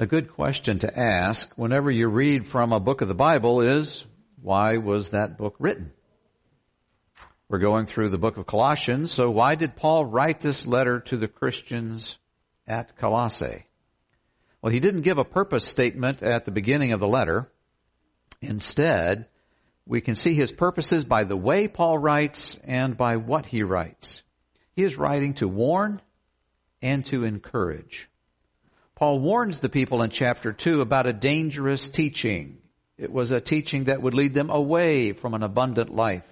A good question to ask whenever you read from a book of the Bible is, why was that book written? We're going through the book of Colossians, so why did Paul write this letter to the Christians at Colossae? Well, he didn't give a purpose statement at the beginning of the letter. Instead, we can see his purposes by the way Paul writes and by what he writes. He is writing to warn and to encourage. Paul warns the people in chapter 2 about a dangerous teaching. It was a teaching that would lead them away from an abundant life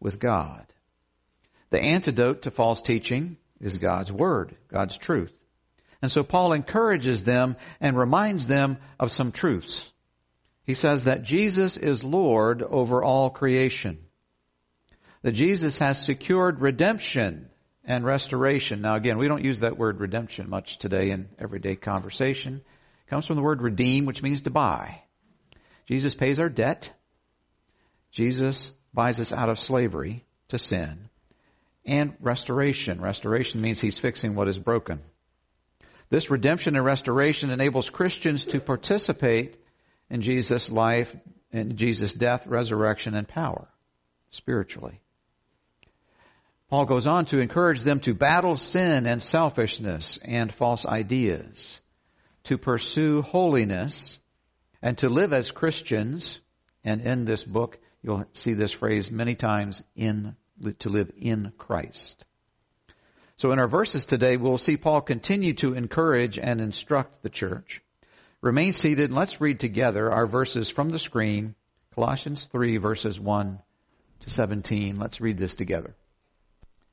with God. The antidote to false teaching is God's Word, God's truth. And so Paul encourages them and reminds them of some truths. He says that Jesus is Lord over all creation. That Jesus has secured redemption and restoration. Now, again, we don't use that word redemption much today in everyday conversation. It comes from the word redeem, which means to buy. Jesus pays our debt. Jesus buys us out of slavery to sin. And restoration. Restoration means he's fixing what is broken. This redemption and restoration enables Christians to participate in Jesus' life, in Jesus' death, resurrection, and power spiritually. Paul goes on to encourage them to battle sin and selfishness and false ideas, to pursue holiness, and to live as Christians. And in this book, you'll see this phrase many times in to live in Christ. So in our verses today, we'll see Paul continue to encourage and instruct the church. Remain seated and let's read together our verses from the screen, Colossians 3 verses 1 to 17. Let's read this together.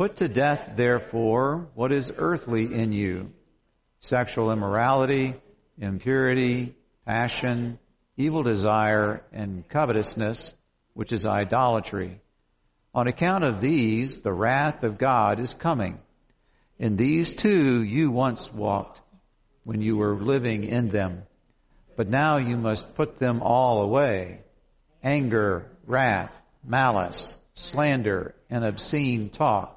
Put to death, therefore, what is earthly in you sexual immorality, impurity, passion, evil desire, and covetousness, which is idolatry. On account of these, the wrath of God is coming. In these too you once walked when you were living in them. But now you must put them all away anger, wrath, malice, slander, and obscene talk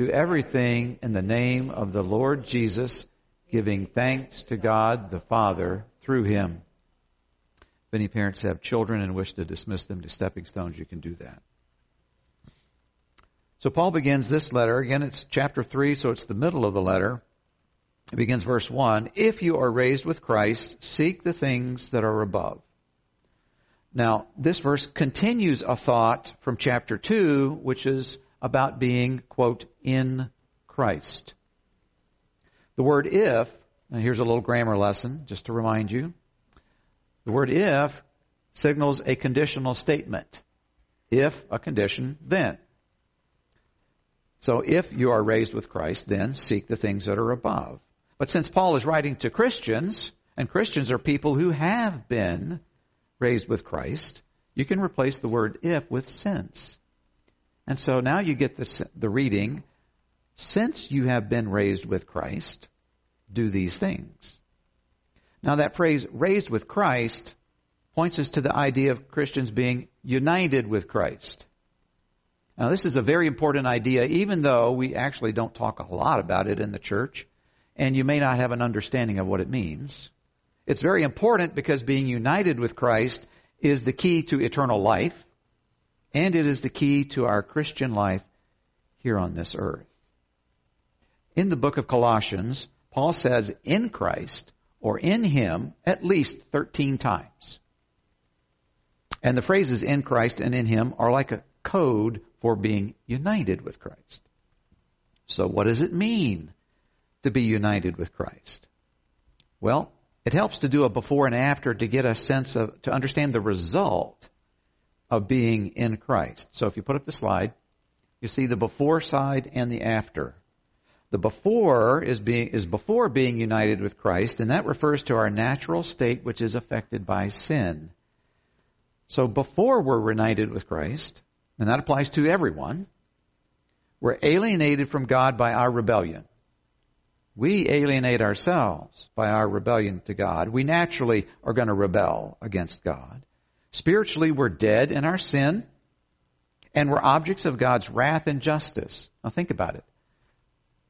do everything in the name of the Lord Jesus, giving thanks to God the Father through him. If any parents have children and wish to dismiss them to stepping stones, you can do that. So Paul begins this letter. Again, it's chapter 3, so it's the middle of the letter. It begins verse 1 If you are raised with Christ, seek the things that are above. Now, this verse continues a thought from chapter 2, which is about being, quote, in Christ. The word if, and here's a little grammar lesson just to remind you. The word if signals a conditional statement. If a condition, then. So if you are raised with Christ, then seek the things that are above. But since Paul is writing to Christians, and Christians are people who have been raised with Christ, you can replace the word if with since. And so now you get the, the reading, since you have been raised with Christ, do these things. Now that phrase, raised with Christ, points us to the idea of Christians being united with Christ. Now, this is a very important idea, even though we actually don't talk a lot about it in the church, and you may not have an understanding of what it means. It's very important because being united with Christ is the key to eternal life, and it is the key to our Christian life here on this earth. In the book of Colossians, Paul says, in Christ, or in Him, at least 13 times. And the phrases in Christ and in Him are like a code for being united with Christ. So, what does it mean to be united with Christ? Well, it helps to do a before and after to get a sense of, to understand the result of being in Christ. So, if you put up the slide, you see the before side and the after. The before is being is before being united with Christ, and that refers to our natural state which is affected by sin. So before we're united with Christ, and that applies to everyone, we're alienated from God by our rebellion. We alienate ourselves by our rebellion to God. We naturally are going to rebel against God. Spiritually, we're dead in our sin, and we're objects of God's wrath and justice. Now think about it.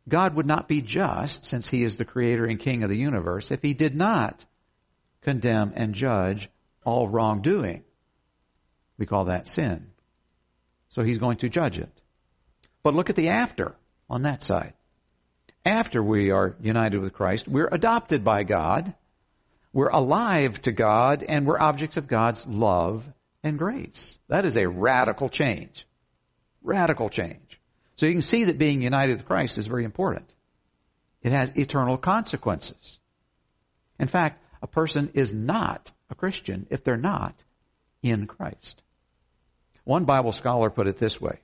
God would not be just, since He is the creator and king of the universe, if He did not condemn and judge all wrongdoing. We call that sin. So He's going to judge it. But look at the after on that side. After we are united with Christ, we're adopted by God, we're alive to God, and we're objects of God's love and grace. That is a radical change. Radical change. So you can see that being united with Christ is very important. It has eternal consequences. In fact, a person is not a Christian if they're not in Christ. One Bible scholar put it this way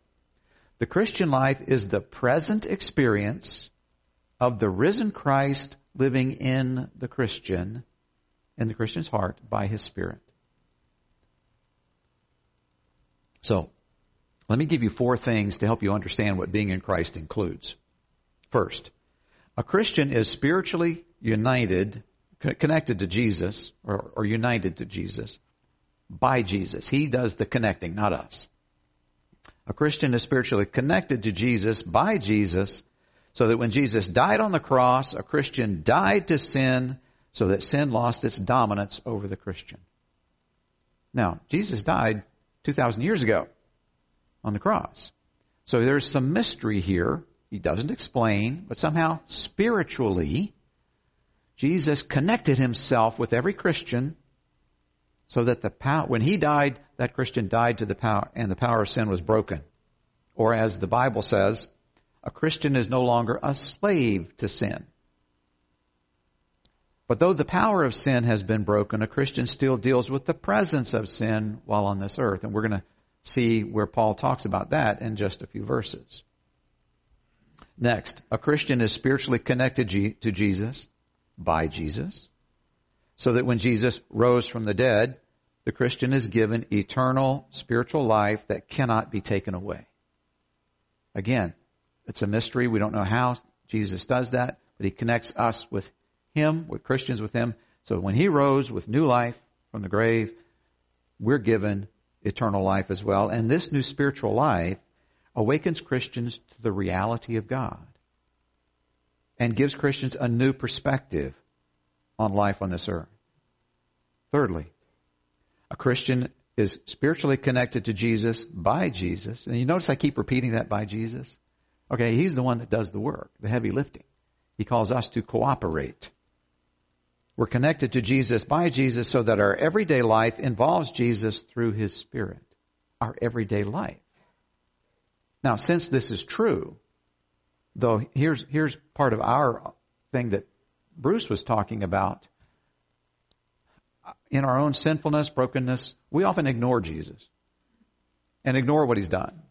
The Christian life is the present experience of the risen Christ living in the Christian, in the Christian's heart, by his Spirit. So, let me give you four things to help you understand what being in Christ includes. First, a Christian is spiritually united, connected to Jesus, or, or, united to Jesus, by Jesus. He does the connecting, not us. A Christian is spiritually connected to Jesus by Jesus, so that when Jesus died on the cross, a Christian died to sin, so that sin lost its dominance over the Christian. Now, Jesus died 2,000 years ago on the cross. So there's some mystery here. He doesn't explain, but somehow spiritually, Jesus connected himself with every Christian so that the when he died, that Christian died to the power, and the power of sin was broken. Or as the Bible says, a Christian is no longer a slave to sin. But though the power of sin has been broken, a Christian still deals with the presence of sin while on this earth. And we're going to see where Paul talks about that in just a few verses. Next, a Christian is spiritually connected to Jesus by Jesus, so that when Jesus rose from the dead, the Christian is given eternal spiritual life that cannot be taken away. Again, it's a mystery. We don't know how Jesus does that, but he connects us with him, with Christians with him. So when he rose with new life from the grave, we're given eternal life as well. And this new spiritual life awakens Christians to the reality of God and gives Christians a new perspective on life on this earth. Thirdly, a Christian is spiritually connected to Jesus by Jesus. And you notice I keep repeating that by Jesus? Okay, he's the one that does the work, the heavy lifting. He calls us to cooperate. We're connected to Jesus by Jesus so that our everyday life involves Jesus through his Spirit. Our everyday life. Now, since this is true, though here's, here's part of our thing that Bruce was talking about. in our own sinfulness, brokenness, we often ignore Jesus and ignore what he's done.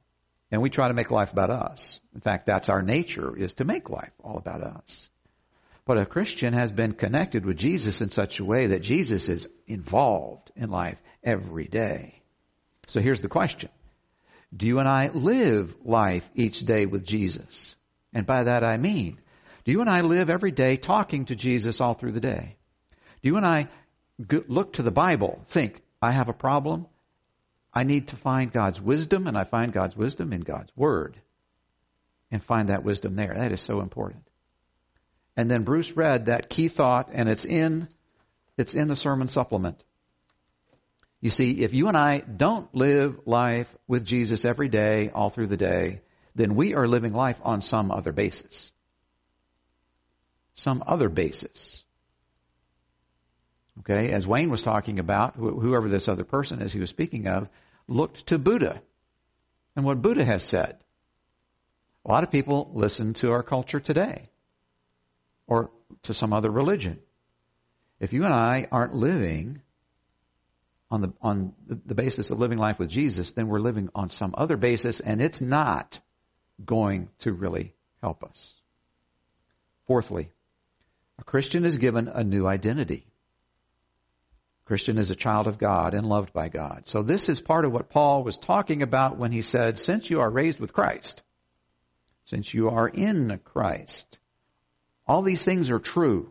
And we try to make life about us. In fact, that's our nature, is to make life all about us. But a Christian has been connected with Jesus in such a way that Jesus is involved in life every day. So here's the question Do you and I live life each day with Jesus? And by that I mean, do you and I live every day talking to Jesus all through the day? Do you and I look to the Bible, think, I have a problem? I need to find God's wisdom, and I find God's wisdom in God's Word. And find that wisdom there. That is so important. And then Bruce read that key thought, and it's in, it's in the sermon supplement. You see, if you and I don't live life with Jesus every day, all through the day, then we are living life on some other basis. Some other basis. Okay, as Wayne was talking about, whoever this other person is he was speaking of, looked to Buddha and what Buddha has said. A lot of people listen to our culture today or to some other religion. If you and I aren't living on the on the basis of living life with Jesus, then we're living on some other basis and it's not going to really help us. Fourthly, a Christian is given a new identity. Christian is a child of God and loved by God. So this is part of what Paul was talking about when he said, since you are raised with Christ, since you are in Christ, all these things are true.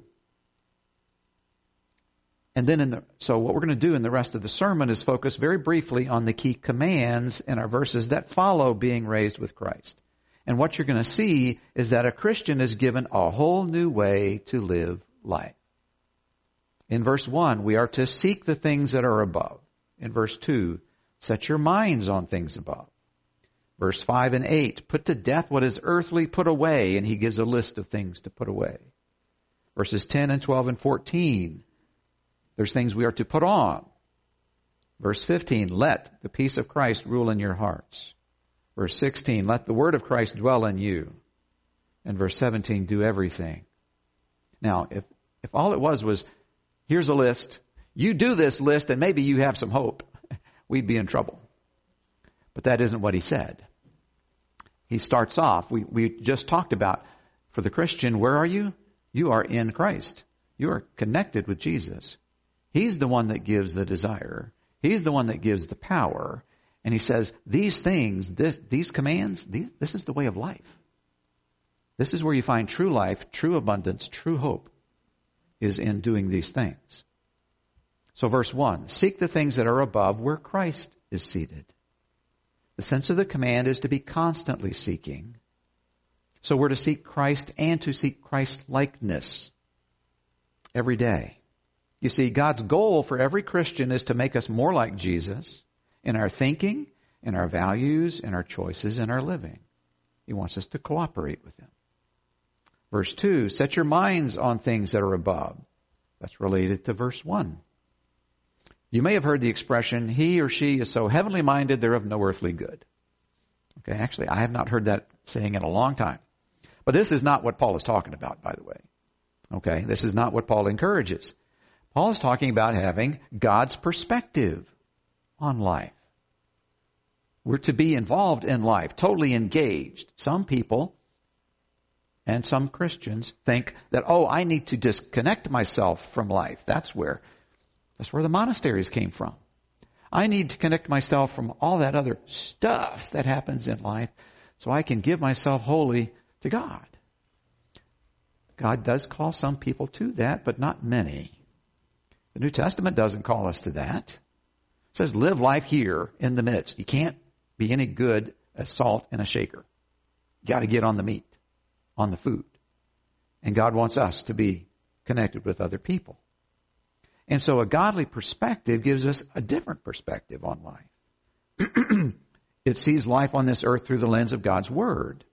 And then in the, so what we're going to do in the rest of the sermon is focus very briefly on the key commands in our verses that follow being raised with Christ. And what you're going to see is that a Christian is given a whole new way to live life. In verse 1, we are to seek the things that are above. In verse 2, set your minds on things above. Verse 5 and 8, put to death what is earthly, put away, and he gives a list of things to put away. Verses 10 and 12 and 14, there's things we are to put on. Verse 15, let the peace of Christ rule in your hearts. Verse 16, let the word of Christ dwell in you. And verse 17, do everything. Now, if, if all it was was Here's a list. You do this list, and maybe you have some hope. We'd be in trouble. But that isn't what he said. He starts off, we, we just talked about, for the Christian, where are you? You are in Christ. You are connected with Jesus. He's the one that gives the desire. He's the one that gives the power. And he says, these things, this, these commands, these, this is the way of life. This is where you find true life, true abundance, true hope is in doing these things. So, verse 1 Seek the things that are above where Christ is seated. The sense of the command is to be constantly seeking. So, we're to seek Christ and to seek Christ likeness every day. You see, God's goal for every Christian is to make us more like Jesus in our thinking, in our values, in our choices, in our living. He wants us to cooperate with Him. Verse 2 Set your minds on things that are above. That's related to verse 1. You may have heard the expression, he or she is so heavenly minded they're of no earthly good. Okay, actually, I have not heard that saying in a long time. But this is not what Paul is talking about, by the way. Okay, this is not what Paul encourages. Paul is talking about having God's perspective on life. We're to be involved in life, totally engaged. Some people and some Christians think that, oh, I need to disconnect myself from life. That's where, that's where the monasteries came from. I need to connect myself from all that other stuff that happens in life so I can give myself wholly to God. God does call some people to that, but not many. The New Testament doesn't call us to that. It says, live life here in the midst. You can't be any good as salt in a shaker. You got to get on the meat on the food. And God wants us to be connected with other people. And so a godly perspective gives us a different perspective on life. it sees life on this earth through the lens of God's Word.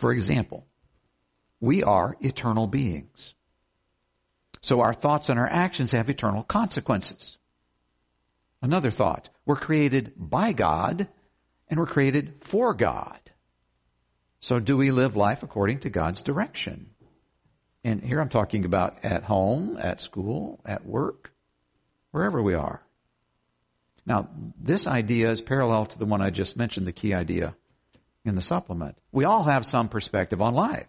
For example, we are eternal beings. So our thoughts and our actions have eternal consequences. Another thought we're created by God and we're created for God. So, do we live life according to God's direction? And here I'm talking about at home, at school, at work. wherever we are. Now, this idea is parallel to the one I just mentioned, the key idea in the supplement. We all have some perspective on life.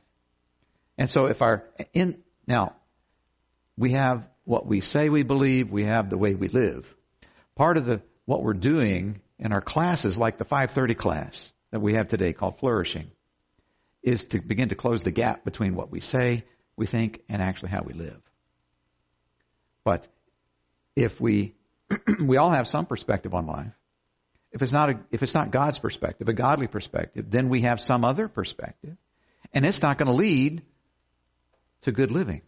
And so if our in now we have what we say we believe, we have the way we live. Part of the what we're doing in our classes like the 530 class that we have today called flourishing is to begin to close the gap between what we say, we think and actually how we live. But if we we all have some perspective on life. If it's not a, if it's not God's perspective, a godly perspective, then we have some other perspective, and it's not going to lead to good living.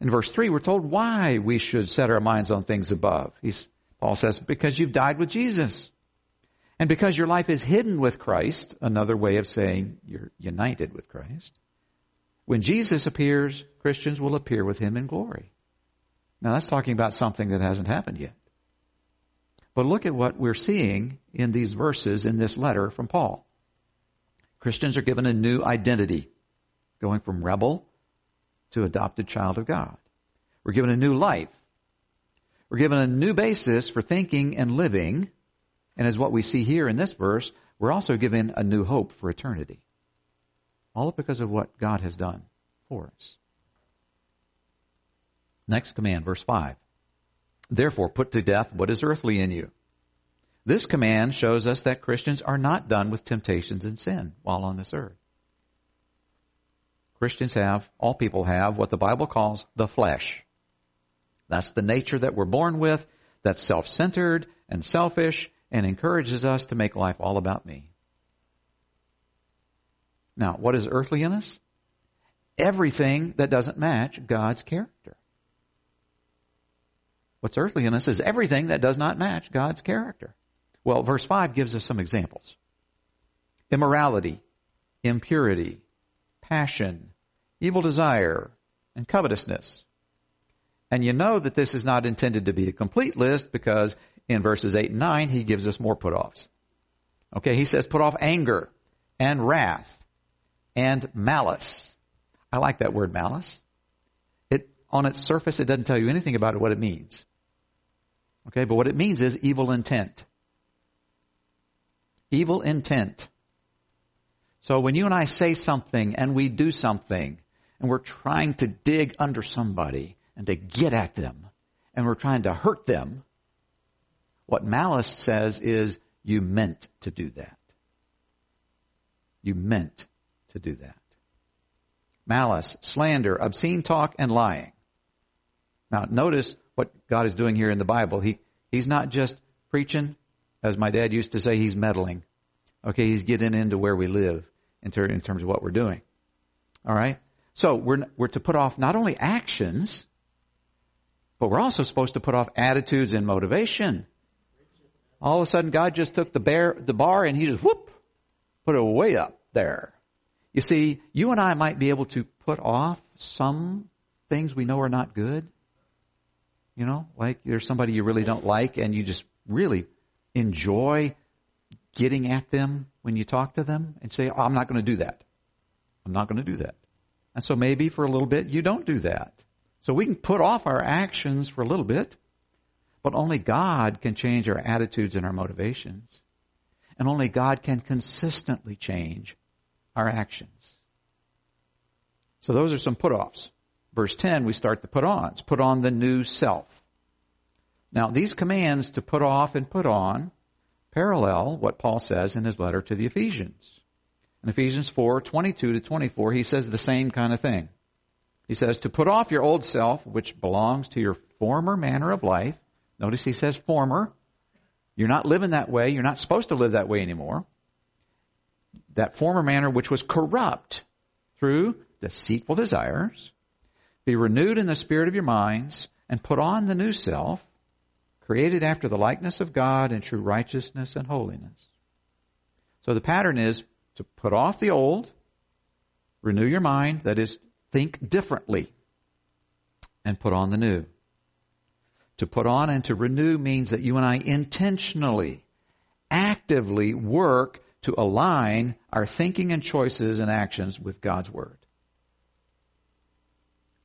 In verse 3, we're told why we should set our minds on things above. He's, Paul says, because you've died with Jesus. And because your life is hidden with Christ, another way of saying you're united with Christ. When Jesus appears, Christians will appear with him in glory. Now, that's talking about something that hasn't happened yet. But look at what we're seeing in these verses in this letter from Paul. Christians are given a new identity going from rebel to adopted child of God. We're given a new life. We're given a new basis for thinking and living. And as what we see here in this verse, we're also given a new hope for eternity. All because of what God has done for us. Next command, verse 5. Therefore, put to death what is earthly in you. This command shows us that Christians are not done with temptations and sin while on this earth. Christians have, all people have, what the Bible calls the flesh. That's the nature that we're born with, that's self centered and selfish and encourages us to make life all about me. Now, what is earthly in us? Everything that doesn't match God's character. What's earthly in us is everything that does not match God's character. Well, verse 5 gives us some examples immorality, impurity, passion, evil desire, and covetousness. And you know that this is not intended to be a complete list because in verses 8 and 9 he gives us more put offs. Okay, he says put off anger and wrath and malice. I like that word malice. It on its surface it doesn't tell you anything about what it means. Okay, but what it means is evil intent. Evil intent. So when you and I say something and we do something and we're trying to dig under somebody and to get at them and we're trying to hurt them, what malice says is you meant to do that. You meant to do that. Malice, slander, obscene talk, and lying. Now, notice what God is doing here in the Bible. He, he's not just preaching, as my dad used to say, he's meddling. Okay, he's getting into where we live in, ter- in terms of what we're doing. All right? So we're, we're to put off not only actions, but we're also supposed to put off attitudes and motivation. All of a sudden, God just took the, bear, the bar and He just whoop, put it way up there. You see, you and I might be able to put off some things we know are not good. You know, like there's somebody you really don't like and you just really enjoy getting at them when you talk to them and say, oh, I'm not going to do that. I'm not going to do that. And so maybe for a little bit you don't do that. So we can put off our actions for a little bit, but only God can change our attitudes and our motivations. And only God can consistently change our actions. So those are some put offs. Verse 10, we start the put ons. Put on the new self. Now, these commands to put off and put on parallel what Paul says in his letter to the Ephesians. In Ephesians 4 22 to 24, he says the same kind of thing. He says, To put off your old self, which belongs to your former manner of life. Notice he says former. You're not living that way. You're not supposed to live that way anymore. That former manner which was corrupt through deceitful desires. Be renewed in the spirit of your minds and put on the new self created after the likeness of God in true righteousness and holiness. So the pattern is to put off the old, renew your mind, that is, think differently, and put on the new. To put on and to renew means that you and I intentionally, actively work to align our thinking and choices and actions with God's Word.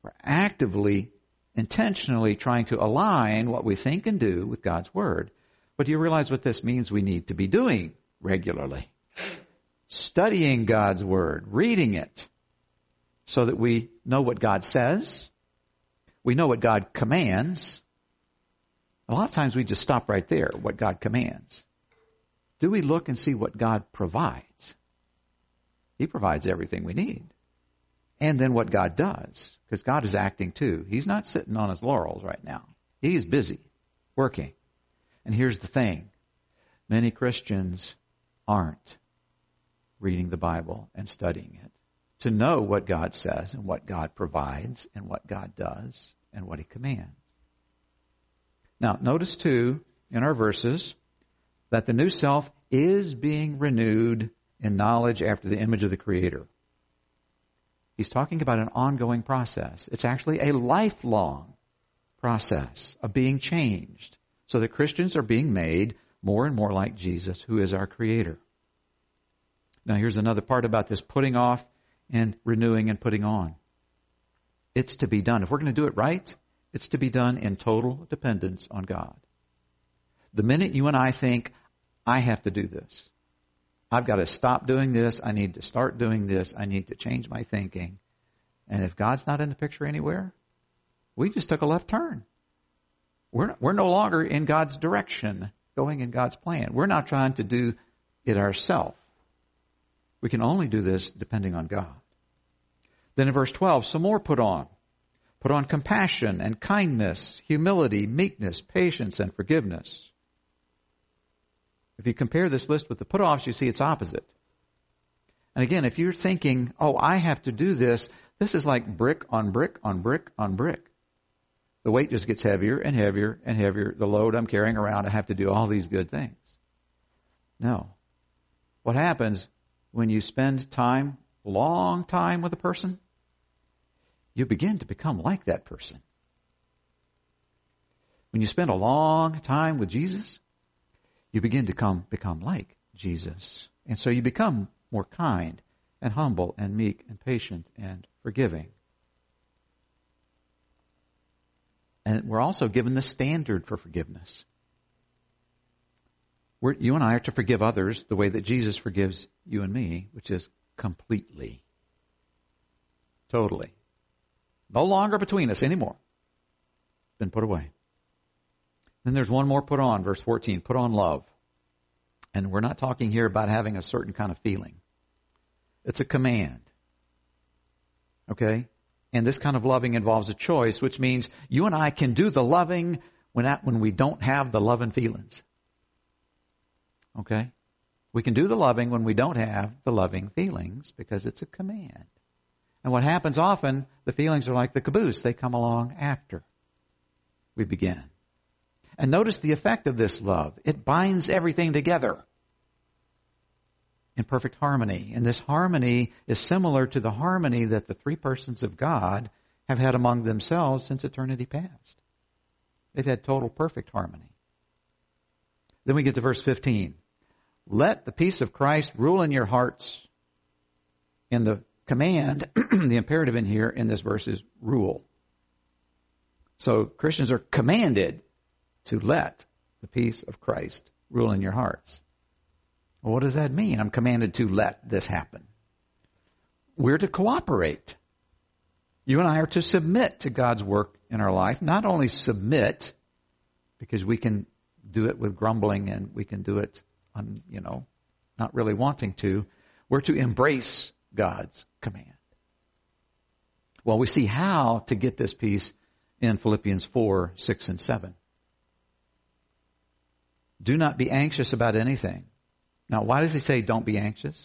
We're actively intentionally trying to align what we think and do with God's Word. But do you realize what this means we need to be doing regularly? Studying God's Word, reading it, so that we know what God says, we know what God commands. A lot of times we just stop right there, what God commands. Do we look and see what God provides? He provides everything we need. And then what God does, because God is acting too. He's not sitting on his laurels right now. He's busy working. And here's the thing many Christians aren't reading the Bible and studying it to know what God says and what God provides and what God does and what He commands. Now, notice too in our verses that the new self is being renewed in knowledge after the image of the Creator. He's talking about an ongoing process. It's actually a lifelong process of being changed so that Christians are being made more and more like Jesus, who is our Creator. Now, here's another part about this putting off and renewing and putting on. It's to be done. If we're going to do it right, it's to be done in total dependence on God. The minute you and I think, I have to do this, I've got to stop doing this, I need to start doing this, I need to change my thinking. And if God's not in the picture anywhere, we just took a left turn. We're, we're no longer in God's direction, going in God's plan. We're not trying to do it ourselves. We can only do this depending on God. Then in verse 12, some more put on. Put on compassion and kindness, humility, meekness, patience, and forgiveness. If you compare this list with the put offs, you see it's opposite. And again, if you're thinking, oh, I have to do this, this is like brick on brick on brick on brick. The weight just gets heavier and heavier and heavier. The load I'm carrying around, I have to do all these good things. No. What happens when you spend time, long time with a person, you begin to become like that person. When you spend a long time with Jesus, you begin to come, become like Jesus. And so you become more kind and humble and meek and patient and forgiving. And we're also given the standard for forgiveness. We're, you and I are to forgive others the way that Jesus forgives you and me, which is completely. Totally. No longer between us anymore. Been put away. Then there's one more put on, verse 14. Put on love. And we're not talking here about having a certain kind of feeling. It's a command. Okay? And this kind of loving involves a choice, which means you and I can do the loving when, when we don't have the loving feelings. Okay? We can do the loving when we don't have the loving feelings because it's a command. And what happens often, the feelings are like the caboose. They come along after we begin. And notice the effect of this love. It binds everything together in perfect harmony. And this harmony is similar to the harmony that the three persons of God have had among themselves since eternity past. They've had total perfect harmony. Then we get to verse 15. Let the peace of Christ rule in your hearts. In the command, the imperative in here in this verse is rule. So Christians are commanded to let the peace of Christ rule in your hearts. Well, what does that mean? I'm commanded to let this happen. We're to cooperate. You and I are to submit to God's work in our life. Not only submit, because we can do it with grumbling and we can do it on, you know, not really wanting to. We're to embrace God's command. Well, we see how to get this peace in Philippians 4, 6, and 7. Do not be anxious about anything. Now, why does he say don't be anxious?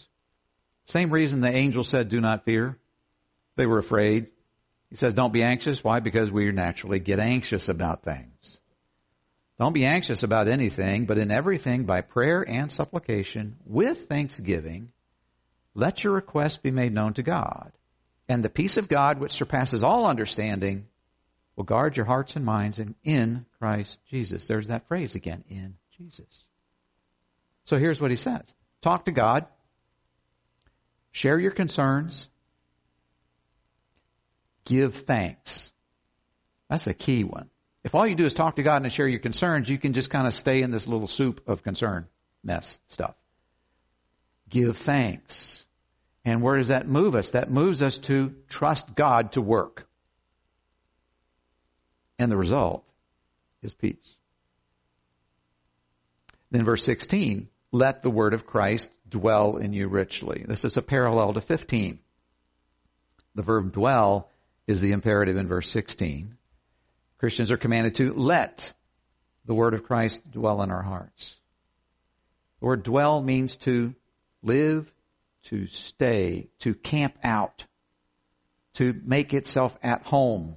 Same reason the angel said do not fear. They were afraid. He says don't be anxious. Why? Because we naturally get anxious about things. Don't be anxious about anything, but in everything, by prayer and supplication, with thanksgiving, let your requests be made known to God. And the peace of God, which surpasses all understanding, will guard your hearts and minds in, in Christ Jesus. There's that phrase again, in Jesus. So here's what he says Talk to God, share your concerns, give thanks. That's a key one. If all you do is talk to God and share your concerns, you can just kind of stay in this little soup of concern mess stuff. Give thanks. And where does that move us? That moves us to trust God to work. And the result is peace. Then verse 16, let the word of Christ dwell in you richly. This is a parallel to 15. The verb dwell is the imperative in verse 16. Christians are commanded to let the word of Christ dwell in our hearts. The word dwell means to live, to stay, to camp out, to make itself at home,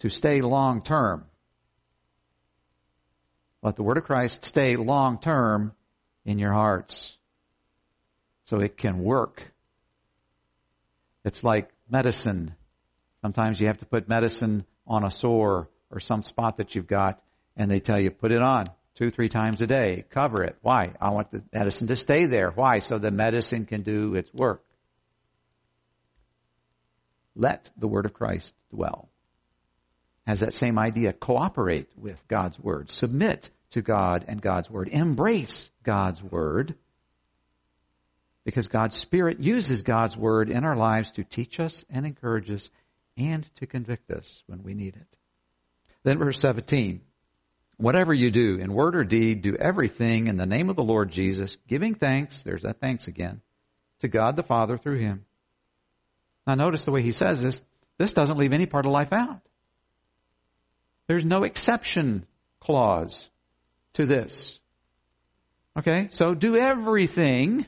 to stay long term. Let the Word of Christ stay long term in your hearts so it can work. It's like medicine. Sometimes you have to put medicine on a sore or some spot that you've got, and they tell you, put it on two, three times a day. Cover it. Why? I want the medicine to stay there. Why? So the medicine can do its work. Let the Word of Christ dwell has that same idea. Cooperate with God's Word. Submit to God and God's Word. Embrace God's Word. Because God's Spirit uses God's Word in our lives to teach us and encourage us and to convict us when we need it. Then, verse 17 Whatever you do, in word or deed, do everything in the name of the Lord Jesus, giving thanks, there's that thanks again, to God the Father through Him. Now, notice the way he says this. This doesn't leave any part of life out. There's no exception clause to this. Okay? So do everything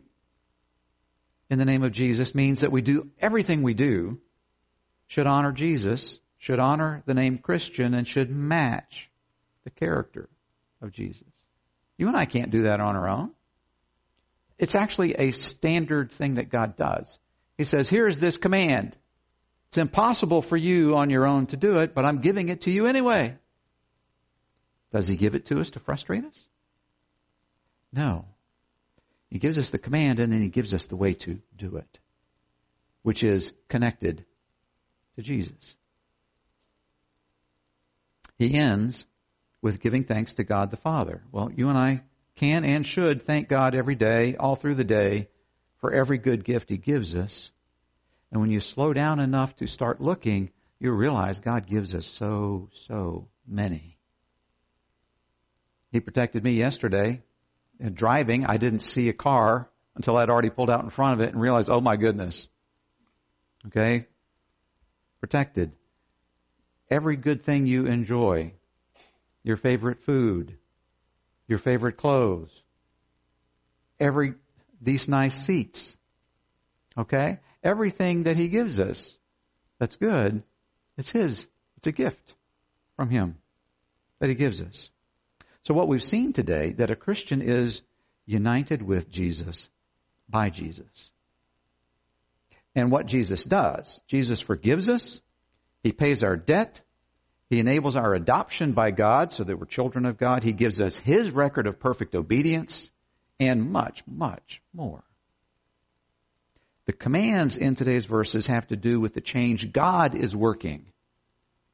in the name of Jesus means that we do everything we do should honor Jesus, should honor the name Christian, and should match the character of Jesus. You and I can't do that on our own. It's actually a standard thing that God does. He says, Here's this command. It's impossible for you on your own to do it, but I'm giving it to you anyway. Does he give it to us to frustrate us? No. He gives us the command and then he gives us the way to do it, which is connected to Jesus. He ends with giving thanks to God the Father. Well, you and I can and should thank God every day, all through the day, for every good gift He gives us. And when you slow down enough to start looking, you realize God gives us so, so many. He protected me yesterday. In driving, I didn't see a car until I'd already pulled out in front of it and realized, oh my goodness. Okay? Protected. Every good thing you enjoy, your favorite food, your favorite clothes, every these nice seats. Okay? Everything that he gives us that's good, it's his. It's a gift from him that he gives us. So what we've seen today that a Christian is united with Jesus by Jesus. And what Jesus does, Jesus forgives us, he pays our debt, he enables our adoption by God so that we're children of God, he gives us his record of perfect obedience, and much, much more. The commands in today's verses have to do with the change God is working.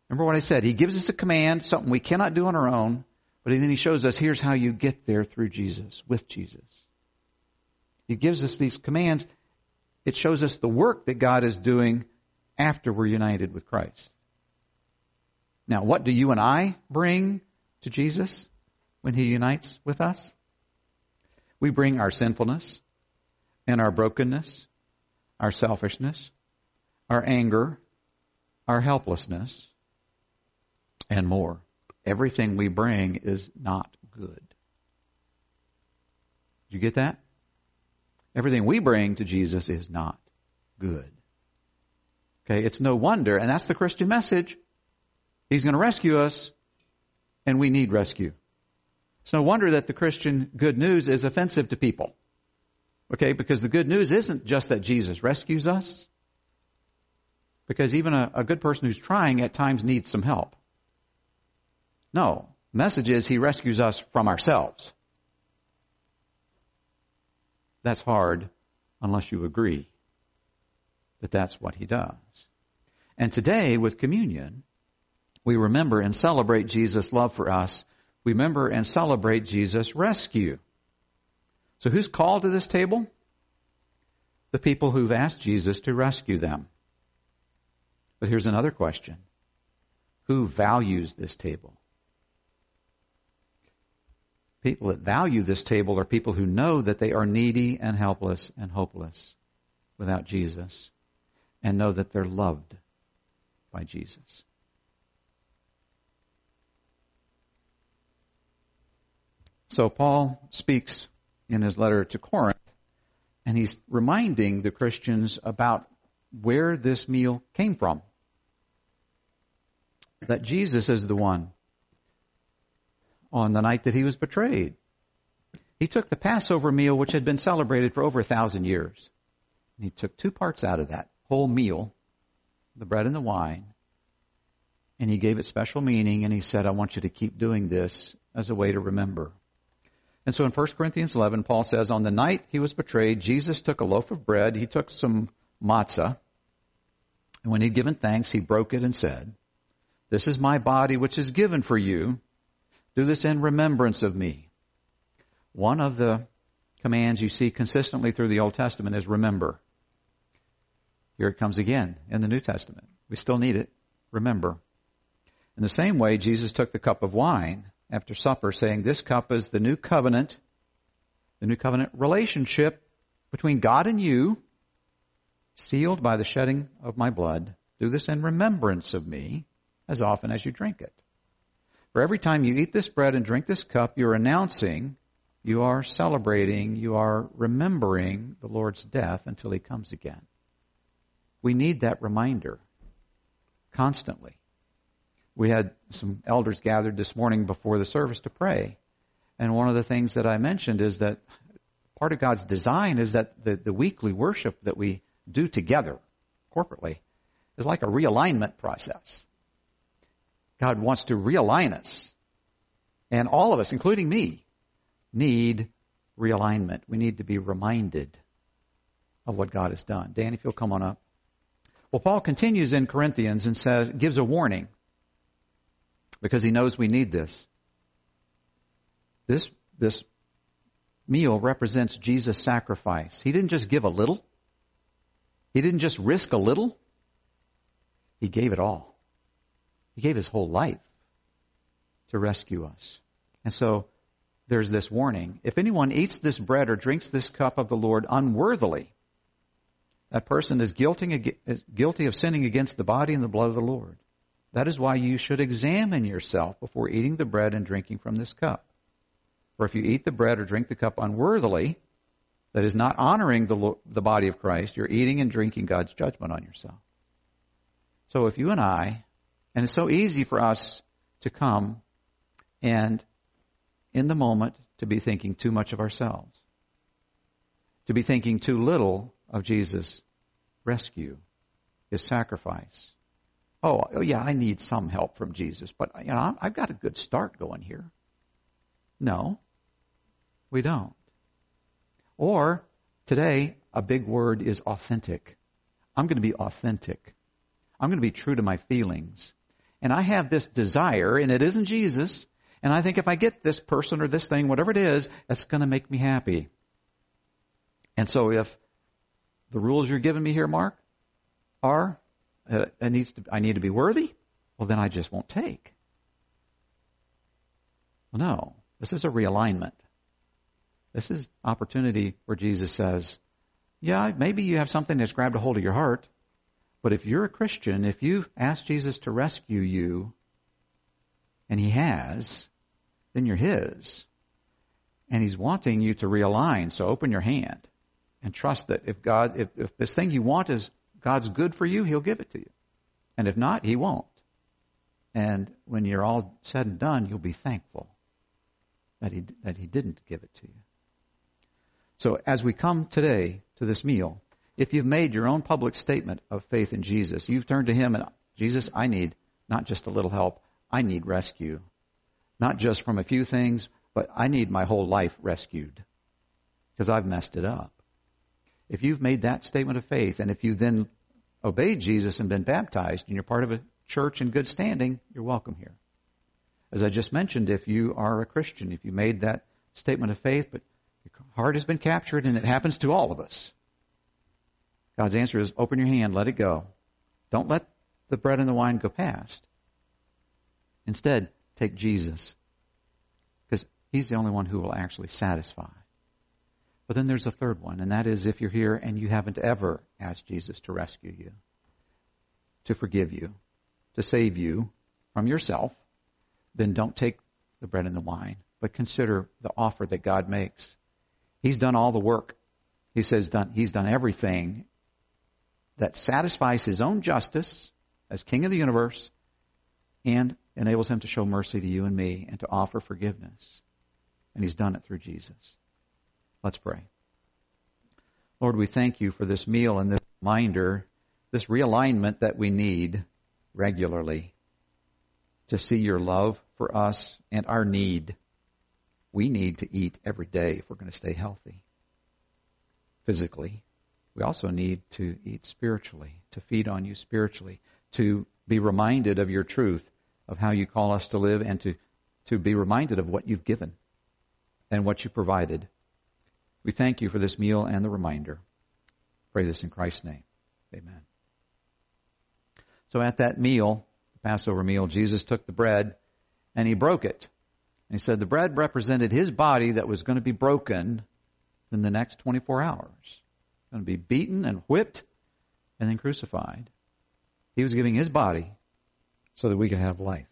Remember what I said? He gives us a command, something we cannot do on our own, but then he shows us here's how you get there through Jesus, with Jesus. He gives us these commands. It shows us the work that God is doing after we're united with Christ. Now, what do you and I bring to Jesus when he unites with us? We bring our sinfulness and our brokenness, our selfishness, our anger, our helplessness, and more everything we bring is not good. Did you get that? Everything we bring to Jesus is not good. Okay, it's no wonder, and that's the Christian message. He's going to rescue us, and we need rescue. It's no wonder that the Christian good news is offensive to people. Okay, because the good news isn't just that Jesus rescues us, because even a, a good person who's trying at times needs some help. No. The message is he rescues us from ourselves. That's hard unless you agree that that's what he does. And today, with communion, we remember and celebrate Jesus' love for us. We remember and celebrate Jesus' rescue. So, who's called to this table? The people who've asked Jesus to rescue them. But here's another question Who values this table? People that value this table are people who know that they are needy and helpless and hopeless without Jesus and know that they're loved by Jesus. So Paul speaks in his letter to Corinth, and he's reminding the Christians about where this meal came from. That Jesus is the one on the night that he was betrayed. He took the Passover meal, which had been celebrated for over a thousand years, and he took two parts out of that whole meal, the bread and the wine, and he gave it special meaning, and he said, I want you to keep doing this as a way to remember. And so in 1 Corinthians 11, Paul says, On the night he was betrayed, Jesus took a loaf of bread, he took some matzah, and when he'd given thanks, he broke it and said, This is my body which is given for you. Do this in remembrance of me. One of the commands you see consistently through the Old Testament is remember. Here it comes again in the New Testament. We still need it. Remember. In the same way, Jesus took the cup of wine after supper, saying, This cup is the new covenant, the new covenant relationship between God and you, sealed by the shedding of my blood. Do this in remembrance of me as often as you drink it. For every time you eat this bread and drink this cup, you're announcing, you are celebrating, you are remembering the Lord's death until he comes again. We need that reminder constantly. We had some elders gathered this morning before the service to pray. And one of the things that I mentioned is that part of God's design is that the, the weekly worship that we do together corporately is like a realignment process. God wants to realign us. And all of us, including me, need realignment. We need to be reminded of what God has done. Dan, if you'll come on up. Well, Paul continues in Corinthians and says, gives a warning because he knows we need this. This, this meal represents Jesus' sacrifice. He didn't just give a little, he didn't just risk a little, he gave it all. He gave his whole life to rescue us. And so there's this warning. If anyone eats this bread or drinks this cup of the Lord unworthily, that person is guilty, of sinning against the body and the blood of the Lord. That is why you should examine yourself before eating the bread and drinking from this cup. For if you eat the bread or drink the cup unworthily, that is not honoring the, the body of Christ, you're eating and drinking God's judgment on yourself. So if you and I and it's so easy for us to come and, in the moment, to be thinking too much of ourselves, to be thinking too little of Jesus' rescue, his sacrifice. Oh, oh yeah, I need some help from Jesus, but you know, I've got a good start going here. No, we don't. Or today, a big word is authentic. I'm going to be authentic. I'm going to be true to my feelings and I have this desire, and it isn't Jesus, and I think if I get this person or this thing, whatever it is, that's going to make me happy. And so if the rules you're giving me here, Mark, are it needs to, I need to be worthy, well, then I just won't take. Well, no, this is a realignment. This is opportunity where Jesus says, yeah, maybe you have something that's grabbed a hold of your heart, but if you're a Christian, if you've asked Jesus to rescue you, and He has, then you're His. And He's wanting you to realign. So open your hand and trust that if God, if, if this thing you want is God's good for you, He'll give it to you. And if not, He won't. And when you're all said and done, you'll be thankful that He, that he didn't give it to you. So as we come today to this meal, if you've made your own public statement of faith in Jesus, you've turned to Him and, Jesus, I need not just a little help, I need rescue. Not just from a few things, but I need my whole life rescued because I've messed it up. If you've made that statement of faith, and if you then obeyed Jesus and been baptized, and you're part of a church in good standing, you're welcome here. As I just mentioned, if you are a Christian, if you made that statement of faith, but your heart has been captured, and it happens to all of us, God's answer is open your hand, let it go. Don't let the bread and the wine go past. Instead, take Jesus, because He's the only one who will actually satisfy. But then there's a third one, and that is if you're here and you haven't ever asked Jesus to rescue you, to forgive you, to save you from yourself, then don't take the bread and the wine, but consider the offer that God makes. He's done all the work. He says done, he's done everything that satisfies his own justice as king of the universe and enables him to show mercy to you and me and to offer forgiveness. And he's done it through Jesus. Let's pray. Lord, we thank you for this meal and this reminder, this realignment that we need regularly to see your love for us and our need. We need to eat every day if we're going to stay healthy physically. We also need to eat spiritually, to feed on you spiritually, to be reminded of your truth, of how you call us to live, and to, to be reminded of what you've given and what you provided. We thank you for this meal and the reminder. Pray this in Christ's name. Amen. So at that meal, the Passover meal, Jesus took the bread and he broke it. And he said the bread represented his body that was going to be broken in the next 24 hours. Going to be beaten and whipped and then crucified. He was giving his body so that we could have life.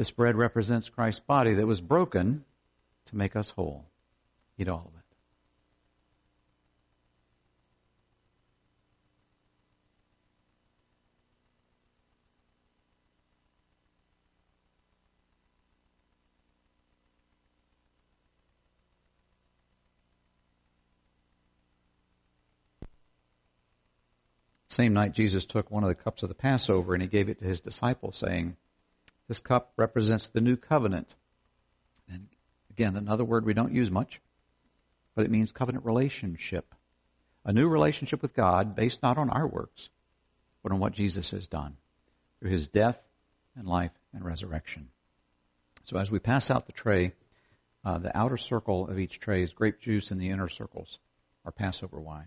This bread represents Christ's body that was broken to make us whole. Eat all of it. Same night, Jesus took one of the cups of the Passover and he gave it to his disciples, saying, this cup represents the new covenant. And again, another word we don't use much, but it means covenant relationship A new relationship with God based not on our works, but on what Jesus has done through his death and life and resurrection. So as we pass out the tray, uh, the outer circle of each tray is grape juice, and the inner circles are Passover wine.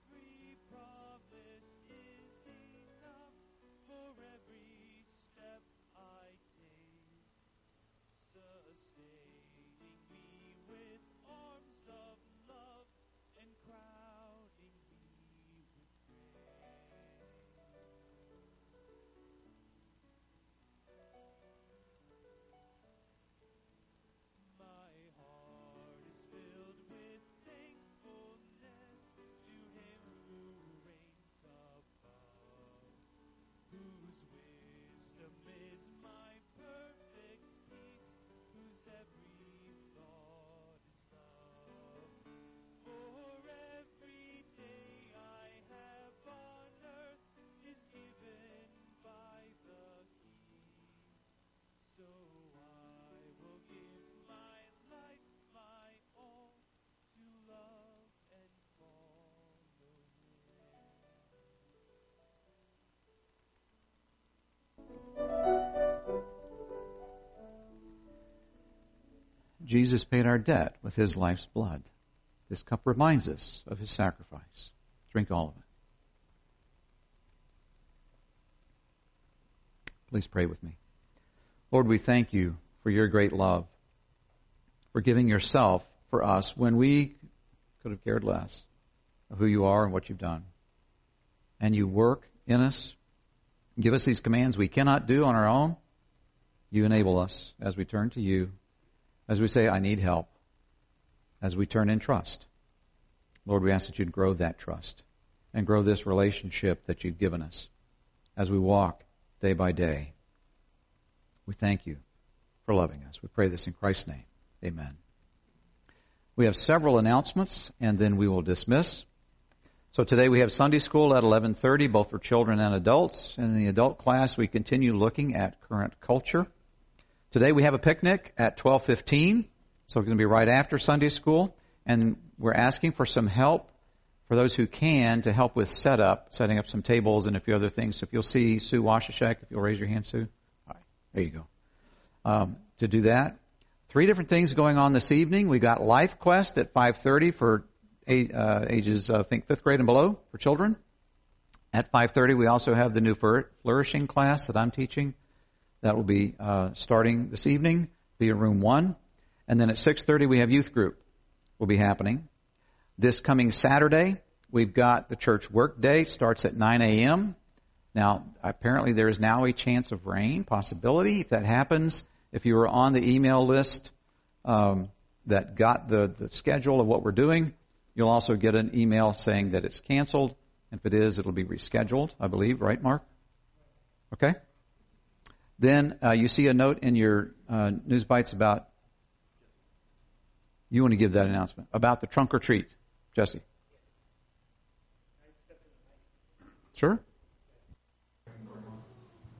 Jesus paid our debt with his life's blood. This cup reminds us of his sacrifice. Drink all of it. Please pray with me. Lord, we thank you for your great love, for giving yourself for us when we could have cared less, of who you are and what you've done. And you work in us. Give us these commands we cannot do on our own. You enable us as we turn to you, as we say, I need help, as we turn in trust. Lord, we ask that you'd grow that trust and grow this relationship that you've given us as we walk day by day. We thank you for loving us. We pray this in Christ's name. Amen. We have several announcements and then we will dismiss. So today we have Sunday school at 11:30 both for children and adults. In the adult class we continue looking at current culture. Today we have a picnic at 12:15. So it's going to be right after Sunday school and we're asking for some help for those who can to help with setup, setting up some tables and a few other things. So if you'll see Sue Washashek, if you'll raise your hand, Sue. All right, there you go. Um, to do that. Three different things going on this evening. We got Life Quest at 5:30 for ages, I think, fifth grade and below for children. At 5:30, we also have the new flourishing class that I'm teaching. That will be uh, starting this evening, in room one, and then at 6:30 we have youth group. Will be happening. This coming Saturday, we've got the church work day. Starts at 9 a.m. Now, apparently, there is now a chance of rain possibility. If that happens, if you were on the email list um, that got the, the schedule of what we're doing, you'll also get an email saying that it's canceled. If it is, it'll be rescheduled, I believe, right, Mark? Okay? Then uh, you see a note in your uh, news bites about, you want to give that announcement, about the trunk or treat. Jesse. Sure.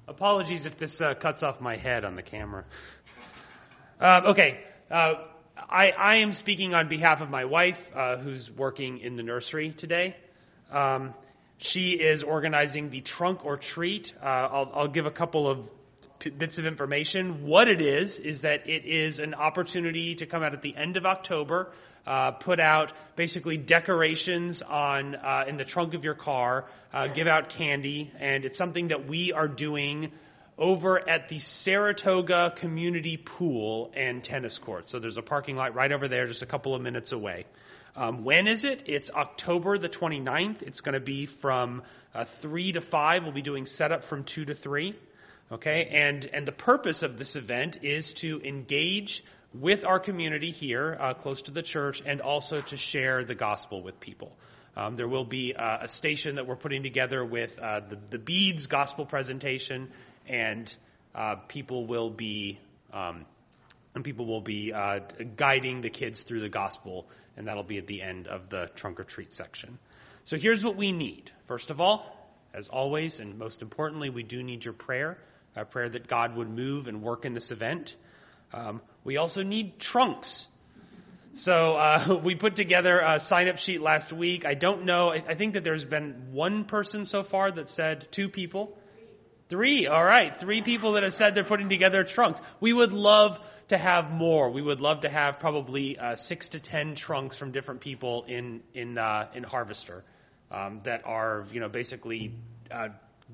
Apologies if this uh, cuts off my head on the camera. Uh, okay. I, I, am speaking on behalf of my wife, uh, who's working in the nursery today. Um, she is organizing the trunk or treat. Uh, I'll, I'll, give a couple of bits of information. What it is, is that it is an opportunity to come out at the end of October uh, put out basically decorations on uh, in the trunk of your car, uh, give out candy, and it's something that we are doing over at the Saratoga Community Pool and Tennis Court. So there's a parking lot right over there, just a couple of minutes away. Um, when is it? It's October the 29th. It's going to be from uh, 3 to 5. We'll be doing setup from 2 to 3. Okay, and, and the purpose of this event is to engage with our community here, uh, close to the church, and also to share the gospel with people. Um, there will be uh, a station that we're putting together with uh, the, the, beads gospel presentation, and uh, people will be um, and people will be uh, guiding the kids through the gospel, and that'll be at the end of the trunk or treat section. So here's what we need. First of all, as always, and most importantly, we do need your prayer, a prayer that God would move and work in this event. Um, we also need trunks. So uh, we put together a sign up sheet last week. I don't know. I, I think that there's been one person so far that said two people. Three. All right. Three people that have said they're putting together trunks. We would love to have more. We would love to have probably uh, six to ten trunks from different people in in uh, in Harvester um, that are you know basically uh,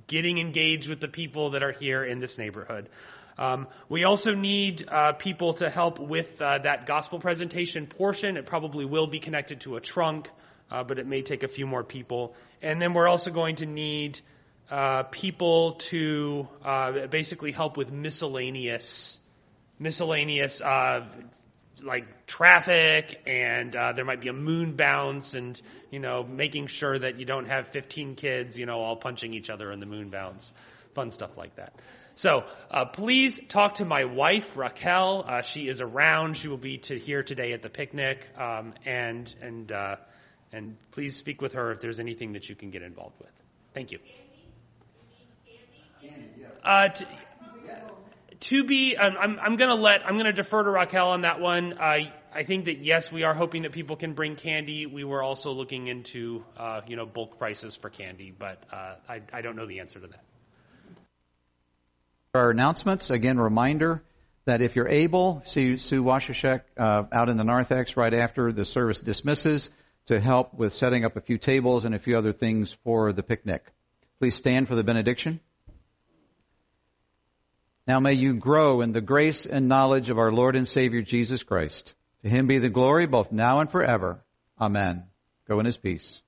getting engaged with the people that are here in this neighborhood. Um, we also need uh, people to help with uh, that gospel presentation portion. It probably will be connected to a trunk, uh, but it may take a few more people. And then we're also going to need uh, people to uh, basically help with miscellaneous, miscellaneous uh, like traffic and uh, there might be a moon bounce and you know making sure that you don't have 15 kids you know all punching each other in the moon bounce fun stuff like that so uh, please talk to my wife, Raquel. Uh, she is around. She will be to here today at the picnic, um, and and uh, and please speak with her if there's anything that you can get involved with. Thank you. Uh, to, to be, um, I'm, I'm going to let, I'm going to defer to Raquel on that one. I, I think that yes, we are hoping that people can bring candy. We were also looking into, uh, you know, bulk prices for candy, but uh, I, I don't know the answer to that our announcements. Again, reminder that if you're able, see Sue Washashek uh, out in the narthex right after the service dismisses to help with setting up a few tables and a few other things for the picnic. Please stand for the benediction. Now may you grow in the grace and knowledge of our Lord and Savior Jesus Christ. To him be the glory both now and forever. Amen. Go in his peace.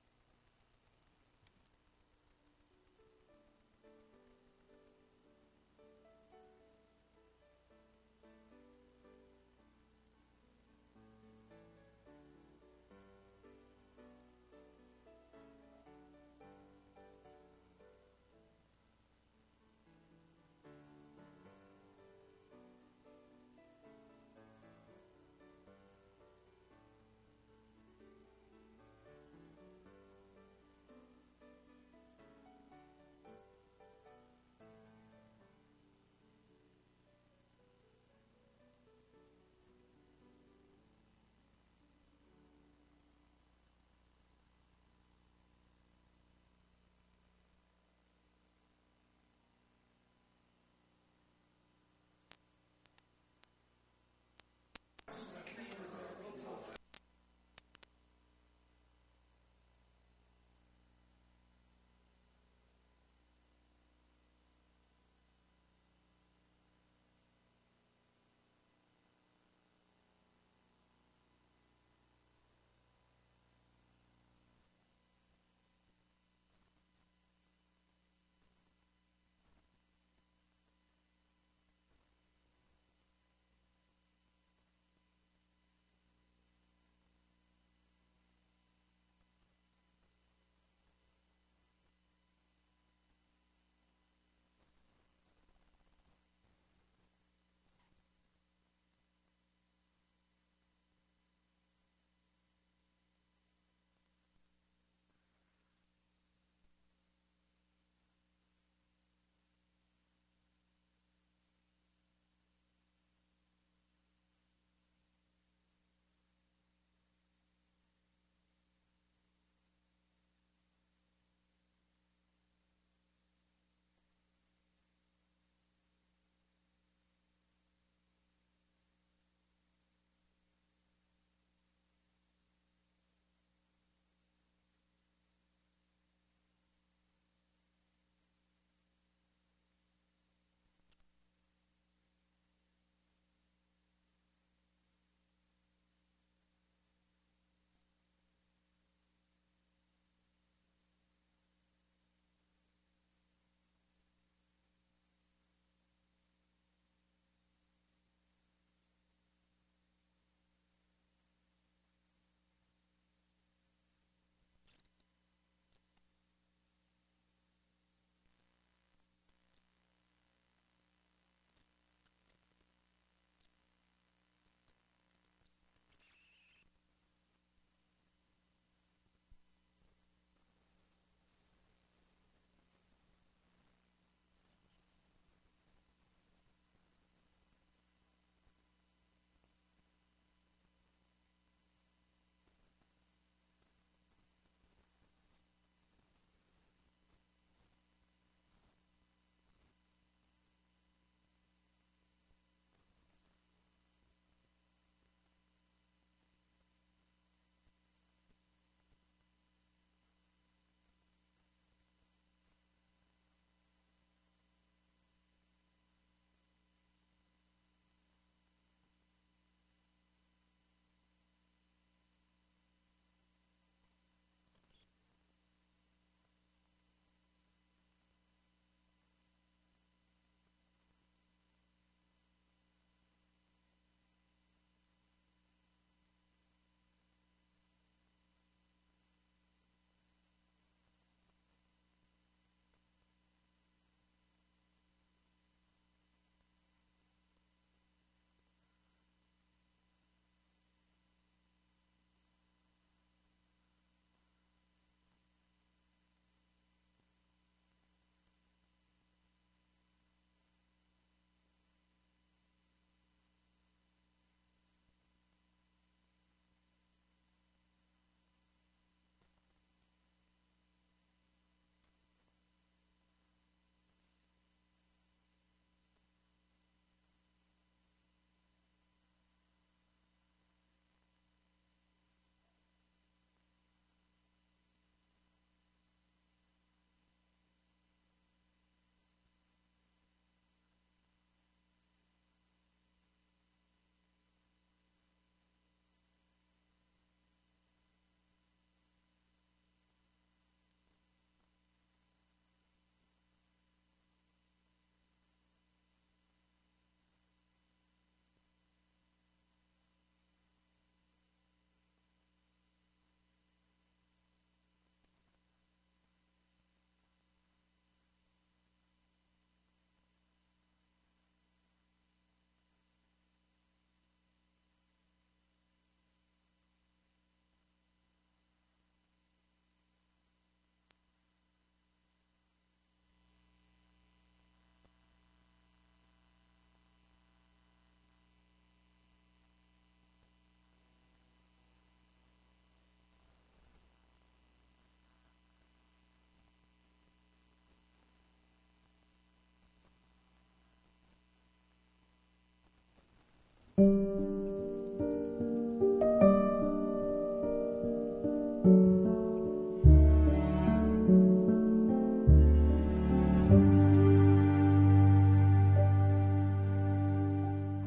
I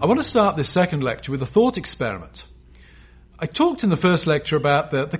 want to start this second lecture with a thought experiment. I talked in the first lecture about the, the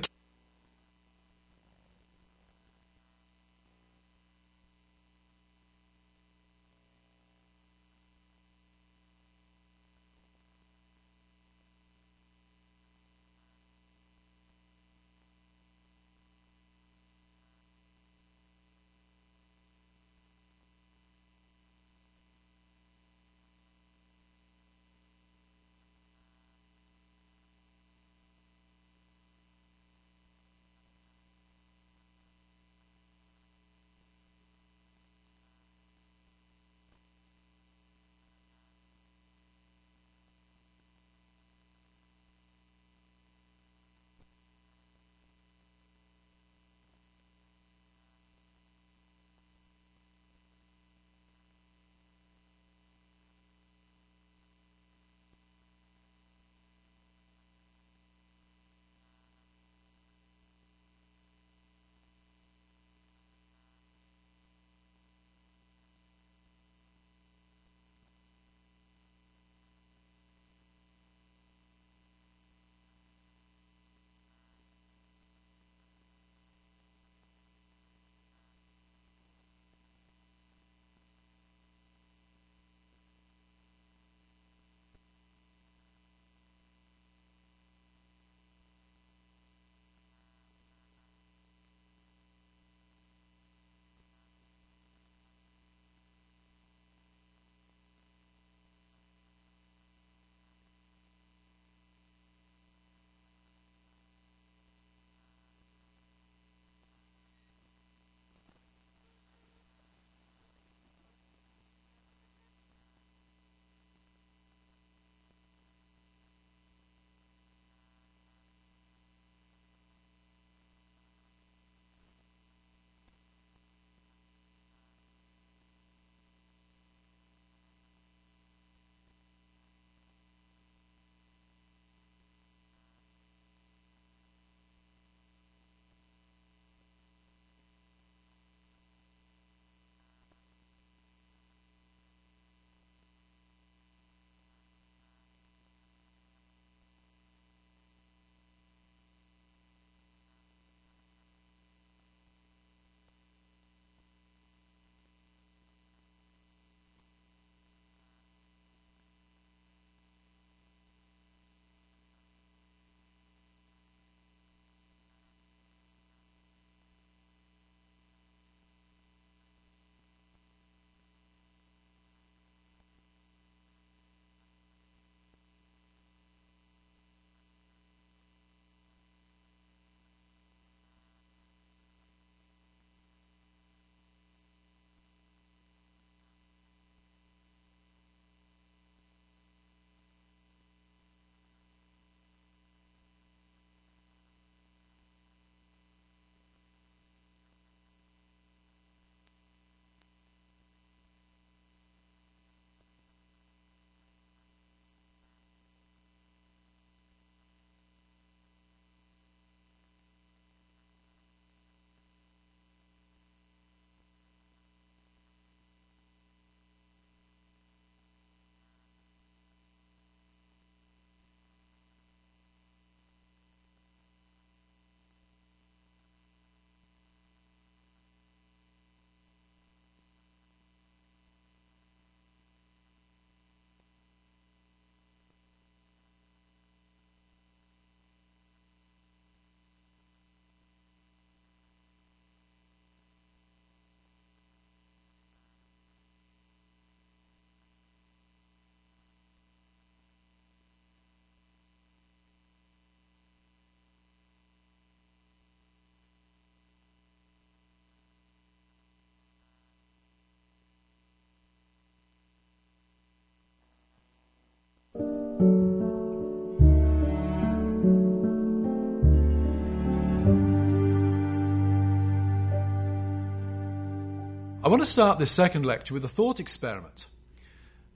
I want to start this second lecture with a thought experiment.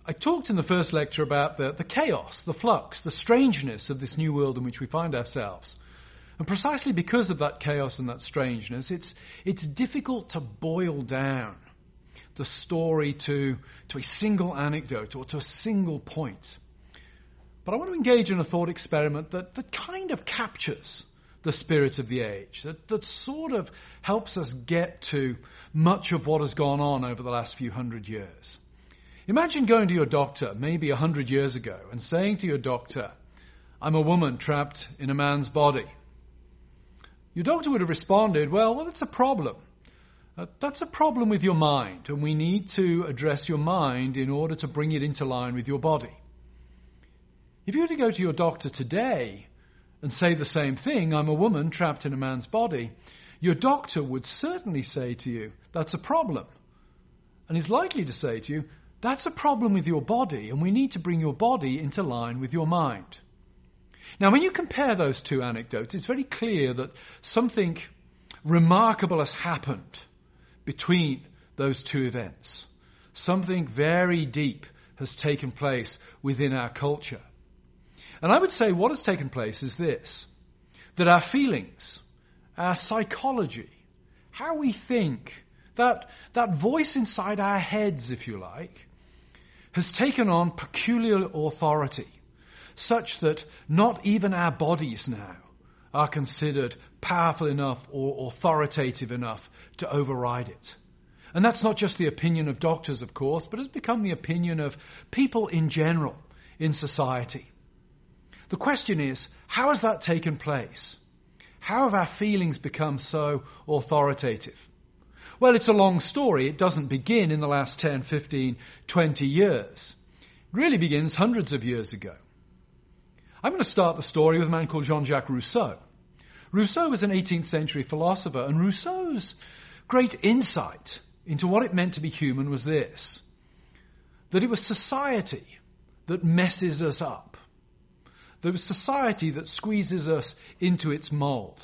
I talked in the first lecture about the, the chaos, the flux, the strangeness of this new world in which we find ourselves. And precisely because of that chaos and that strangeness, it's, it's difficult to boil down the story to, to a single anecdote or to a single point. But I want to engage in a thought experiment that, that kind of captures the spirit of the age, that, that sort of helps us get to much of what has gone on over the last few hundred years. Imagine going to your doctor maybe a hundred years ago and saying to your doctor, I'm a woman trapped in a man's body. Your doctor would have responded, Well, well that's a problem. Uh, that's a problem with your mind, and we need to address your mind in order to bring it into line with your body. If you were to go to your doctor today and say the same thing, I'm a woman trapped in a man's body, your doctor would certainly say to you, That's a problem. And he's likely to say to you, That's a problem with your body, and we need to bring your body into line with your mind. Now, when you compare those two anecdotes, it's very clear that something remarkable has happened between those two events. Something very deep has taken place within our culture. And I would say what has taken place is this that our feelings, our psychology, how we think, that, that voice inside our heads, if you like, has taken on peculiar authority, such that not even our bodies now are considered powerful enough or authoritative enough to override it. And that's not just the opinion of doctors, of course, but has become the opinion of people in general in society. The question is, how has that taken place? How have our feelings become so authoritative? Well, it's a long story. It doesn't begin in the last 10, 15, 20 years. It really begins hundreds of years ago. I'm going to start the story with a man called Jean Jacques Rousseau. Rousseau was an 18th century philosopher, and Rousseau's great insight into what it meant to be human was this that it was society that messes us up. Was society that squeezes us into its mold.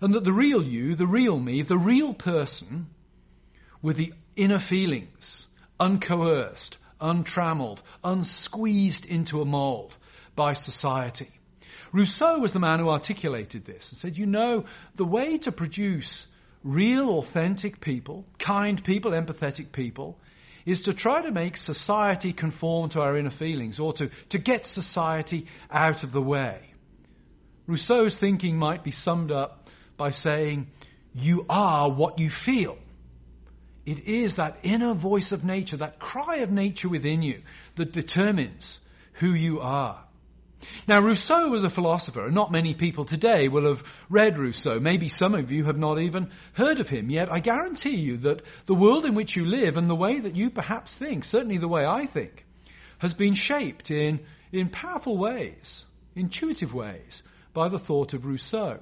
And that the real you, the real me, the real person, with the inner feelings, uncoerced, untrammeled, unsqueezed into a mold by society. Rousseau was the man who articulated this and said, you know, the way to produce real, authentic people, kind people, empathetic people, is to try to make society conform to our inner feelings or to, to get society out of the way. Rousseau's thinking might be summed up by saying, You are what you feel. It is that inner voice of nature, that cry of nature within you, that determines who you are. Now, Rousseau was a philosopher, and not many people today will have read Rousseau. Maybe some of you have not even heard of him. Yet I guarantee you that the world in which you live and the way that you perhaps think, certainly the way I think, has been shaped in, in powerful ways, intuitive ways, by the thought of Rousseau.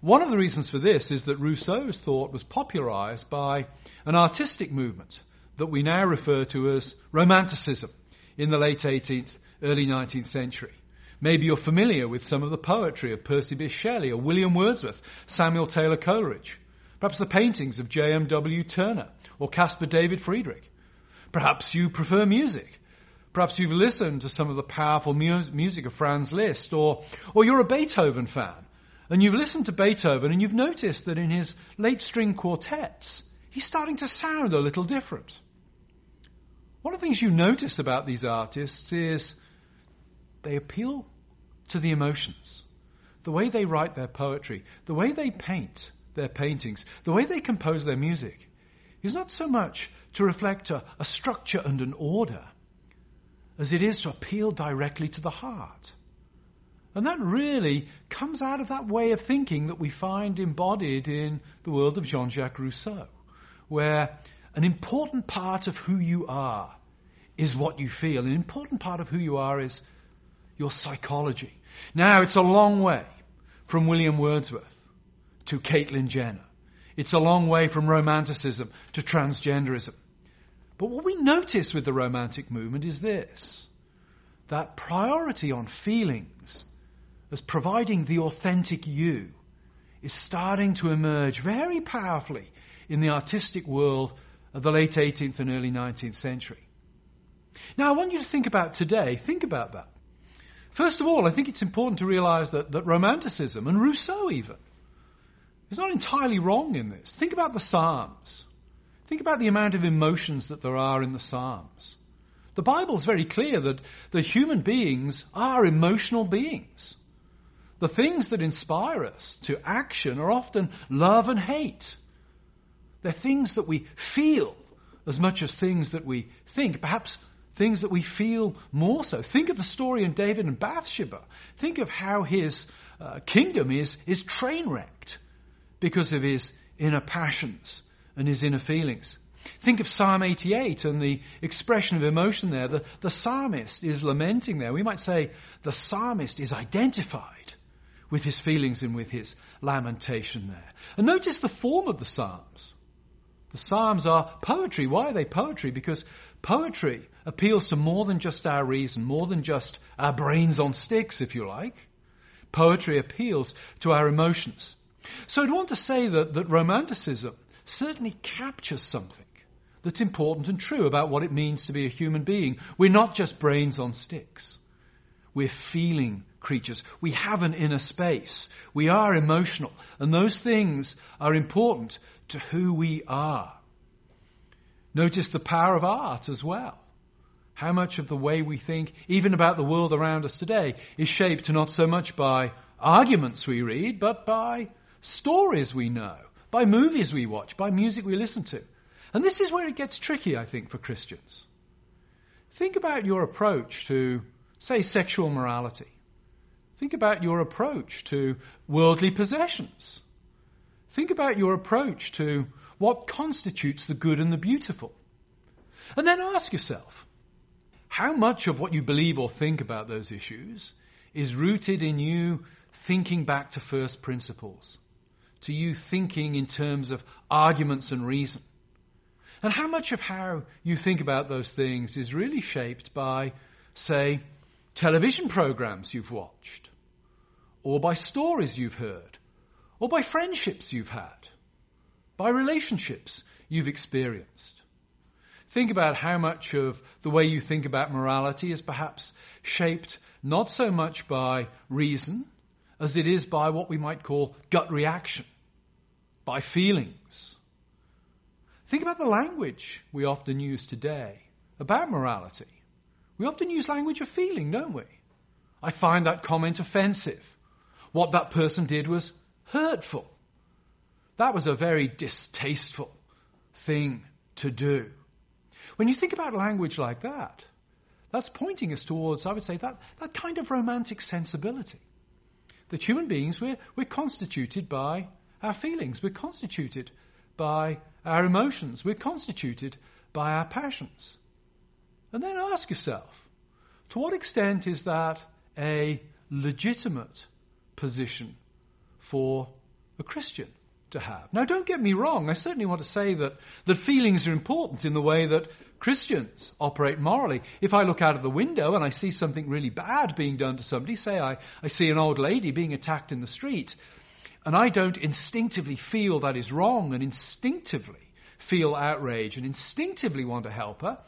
One of the reasons for this is that Rousseau's thought was popularized by an artistic movement that we now refer to as Romanticism in the late 18th, early 19th century. Maybe you're familiar with some of the poetry of Percy Bysshe Shelley or William Wordsworth, Samuel Taylor Coleridge. Perhaps the paintings of J.M.W. Turner or Caspar David Friedrich. Perhaps you prefer music. Perhaps you've listened to some of the powerful mu- music of Franz Liszt, or, or you're a Beethoven fan, and you've listened to Beethoven and you've noticed that in his late string quartets, he's starting to sound a little different. One of the things you notice about these artists is they appeal to the emotions. The way they write their poetry, the way they paint their paintings, the way they compose their music is not so much to reflect a, a structure and an order as it is to appeal directly to the heart. And that really comes out of that way of thinking that we find embodied in the world of Jean Jacques Rousseau, where an important part of who you are is what you feel. An important part of who you are is your psychology. Now, it's a long way from William Wordsworth to Caitlyn Jenner. It's a long way from romanticism to transgenderism. But what we notice with the romantic movement is this that priority on feelings as providing the authentic you is starting to emerge very powerfully in the artistic world of the late 18th and early 19th century. Now, I want you to think about today. Think about that. First of all, I think it's important to realize that, that Romanticism, and Rousseau even, is not entirely wrong in this. Think about the Psalms. Think about the amount of emotions that there are in the Psalms. The Bible is very clear that the human beings are emotional beings. The things that inspire us to action are often love and hate. They're things that we feel as much as things that we think, perhaps things that we feel more so. Think of the story in David and Bathsheba. Think of how his uh, kingdom is, is train wrecked because of his inner passions and his inner feelings. Think of Psalm 88 and the expression of emotion there. The, the psalmist is lamenting there. We might say the psalmist is identified with his feelings and with his lamentation there. And notice the form of the Psalms. The Psalms are poetry. Why are they poetry? Because poetry appeals to more than just our reason, more than just our brains on sticks, if you like. Poetry appeals to our emotions. So I'd want to say that, that Romanticism certainly captures something that's important and true about what it means to be a human being. We're not just brains on sticks. We're feeling creatures. We have an inner space. We are emotional. And those things are important to who we are. Notice the power of art as well. How much of the way we think, even about the world around us today, is shaped not so much by arguments we read, but by stories we know, by movies we watch, by music we listen to. And this is where it gets tricky, I think, for Christians. Think about your approach to, say, sexual morality. Think about your approach to worldly possessions. Think about your approach to what constitutes the good and the beautiful. And then ask yourself how much of what you believe or think about those issues is rooted in you thinking back to first principles, to you thinking in terms of arguments and reason. And how much of how you think about those things is really shaped by, say, television programs you've watched, or by stories you've heard, or by friendships you've had, by relationships you've experienced. Think about how much of the way you think about morality is perhaps shaped not so much by reason as it is by what we might call gut reaction, by feelings. Think about the language we often use today about morality. We often use language of feeling, don't we? I find that comment offensive. What that person did was hurtful. That was a very distasteful thing to do. When you think about language like that, that's pointing us towards, I would say, that, that kind of romantic sensibility. That human beings, we're, we're constituted by our feelings, we're constituted by our emotions, we're constituted by our passions. And then ask yourself, to what extent is that a legitimate position for a Christian to have. Now, don't get me wrong. I certainly want to say that, that feelings are important in the way that Christians operate morally. If I look out of the window and I see something really bad being done to somebody, say I, I see an old lady being attacked in the street, and I don't instinctively feel that is wrong and instinctively feel outrage and instinctively want to help her,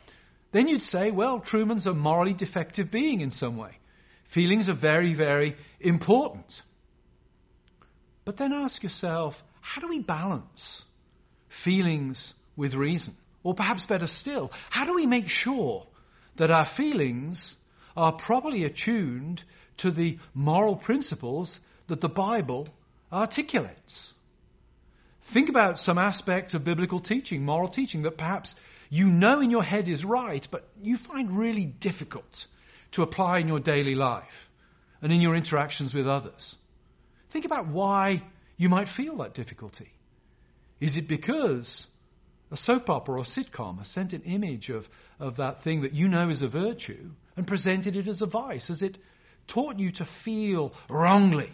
then you'd say, well, Trueman's a morally defective being in some way. Feelings are very, very important. But then ask yourself, how do we balance feelings with reason? Or perhaps better still, how do we make sure that our feelings are properly attuned to the moral principles that the Bible articulates? Think about some aspect of biblical teaching, moral teaching, that perhaps you know in your head is right, but you find really difficult to apply in your daily life and in your interactions with others. Think about why you might feel that difficulty. Is it because a soap opera or a sitcom has sent an image of, of that thing that you know is a virtue and presented it as a vice? Has it taught you to feel wrongly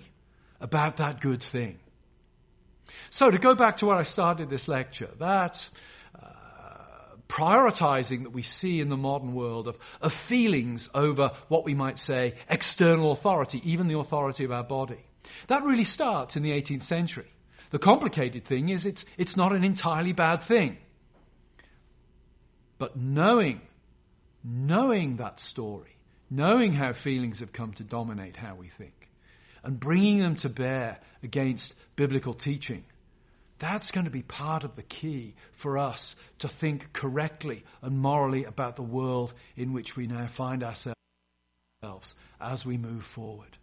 about that good thing? So, to go back to where I started this lecture, that uh, prioritizing that we see in the modern world of, of feelings over what we might say external authority, even the authority of our body. That really starts in the 18th century. The complicated thing is it's, it's not an entirely bad thing. But knowing knowing that story, knowing how feelings have come to dominate how we think, and bringing them to bear against biblical teaching, that's going to be part of the key for us to think correctly and morally about the world in which we now find ourselves as we move forward.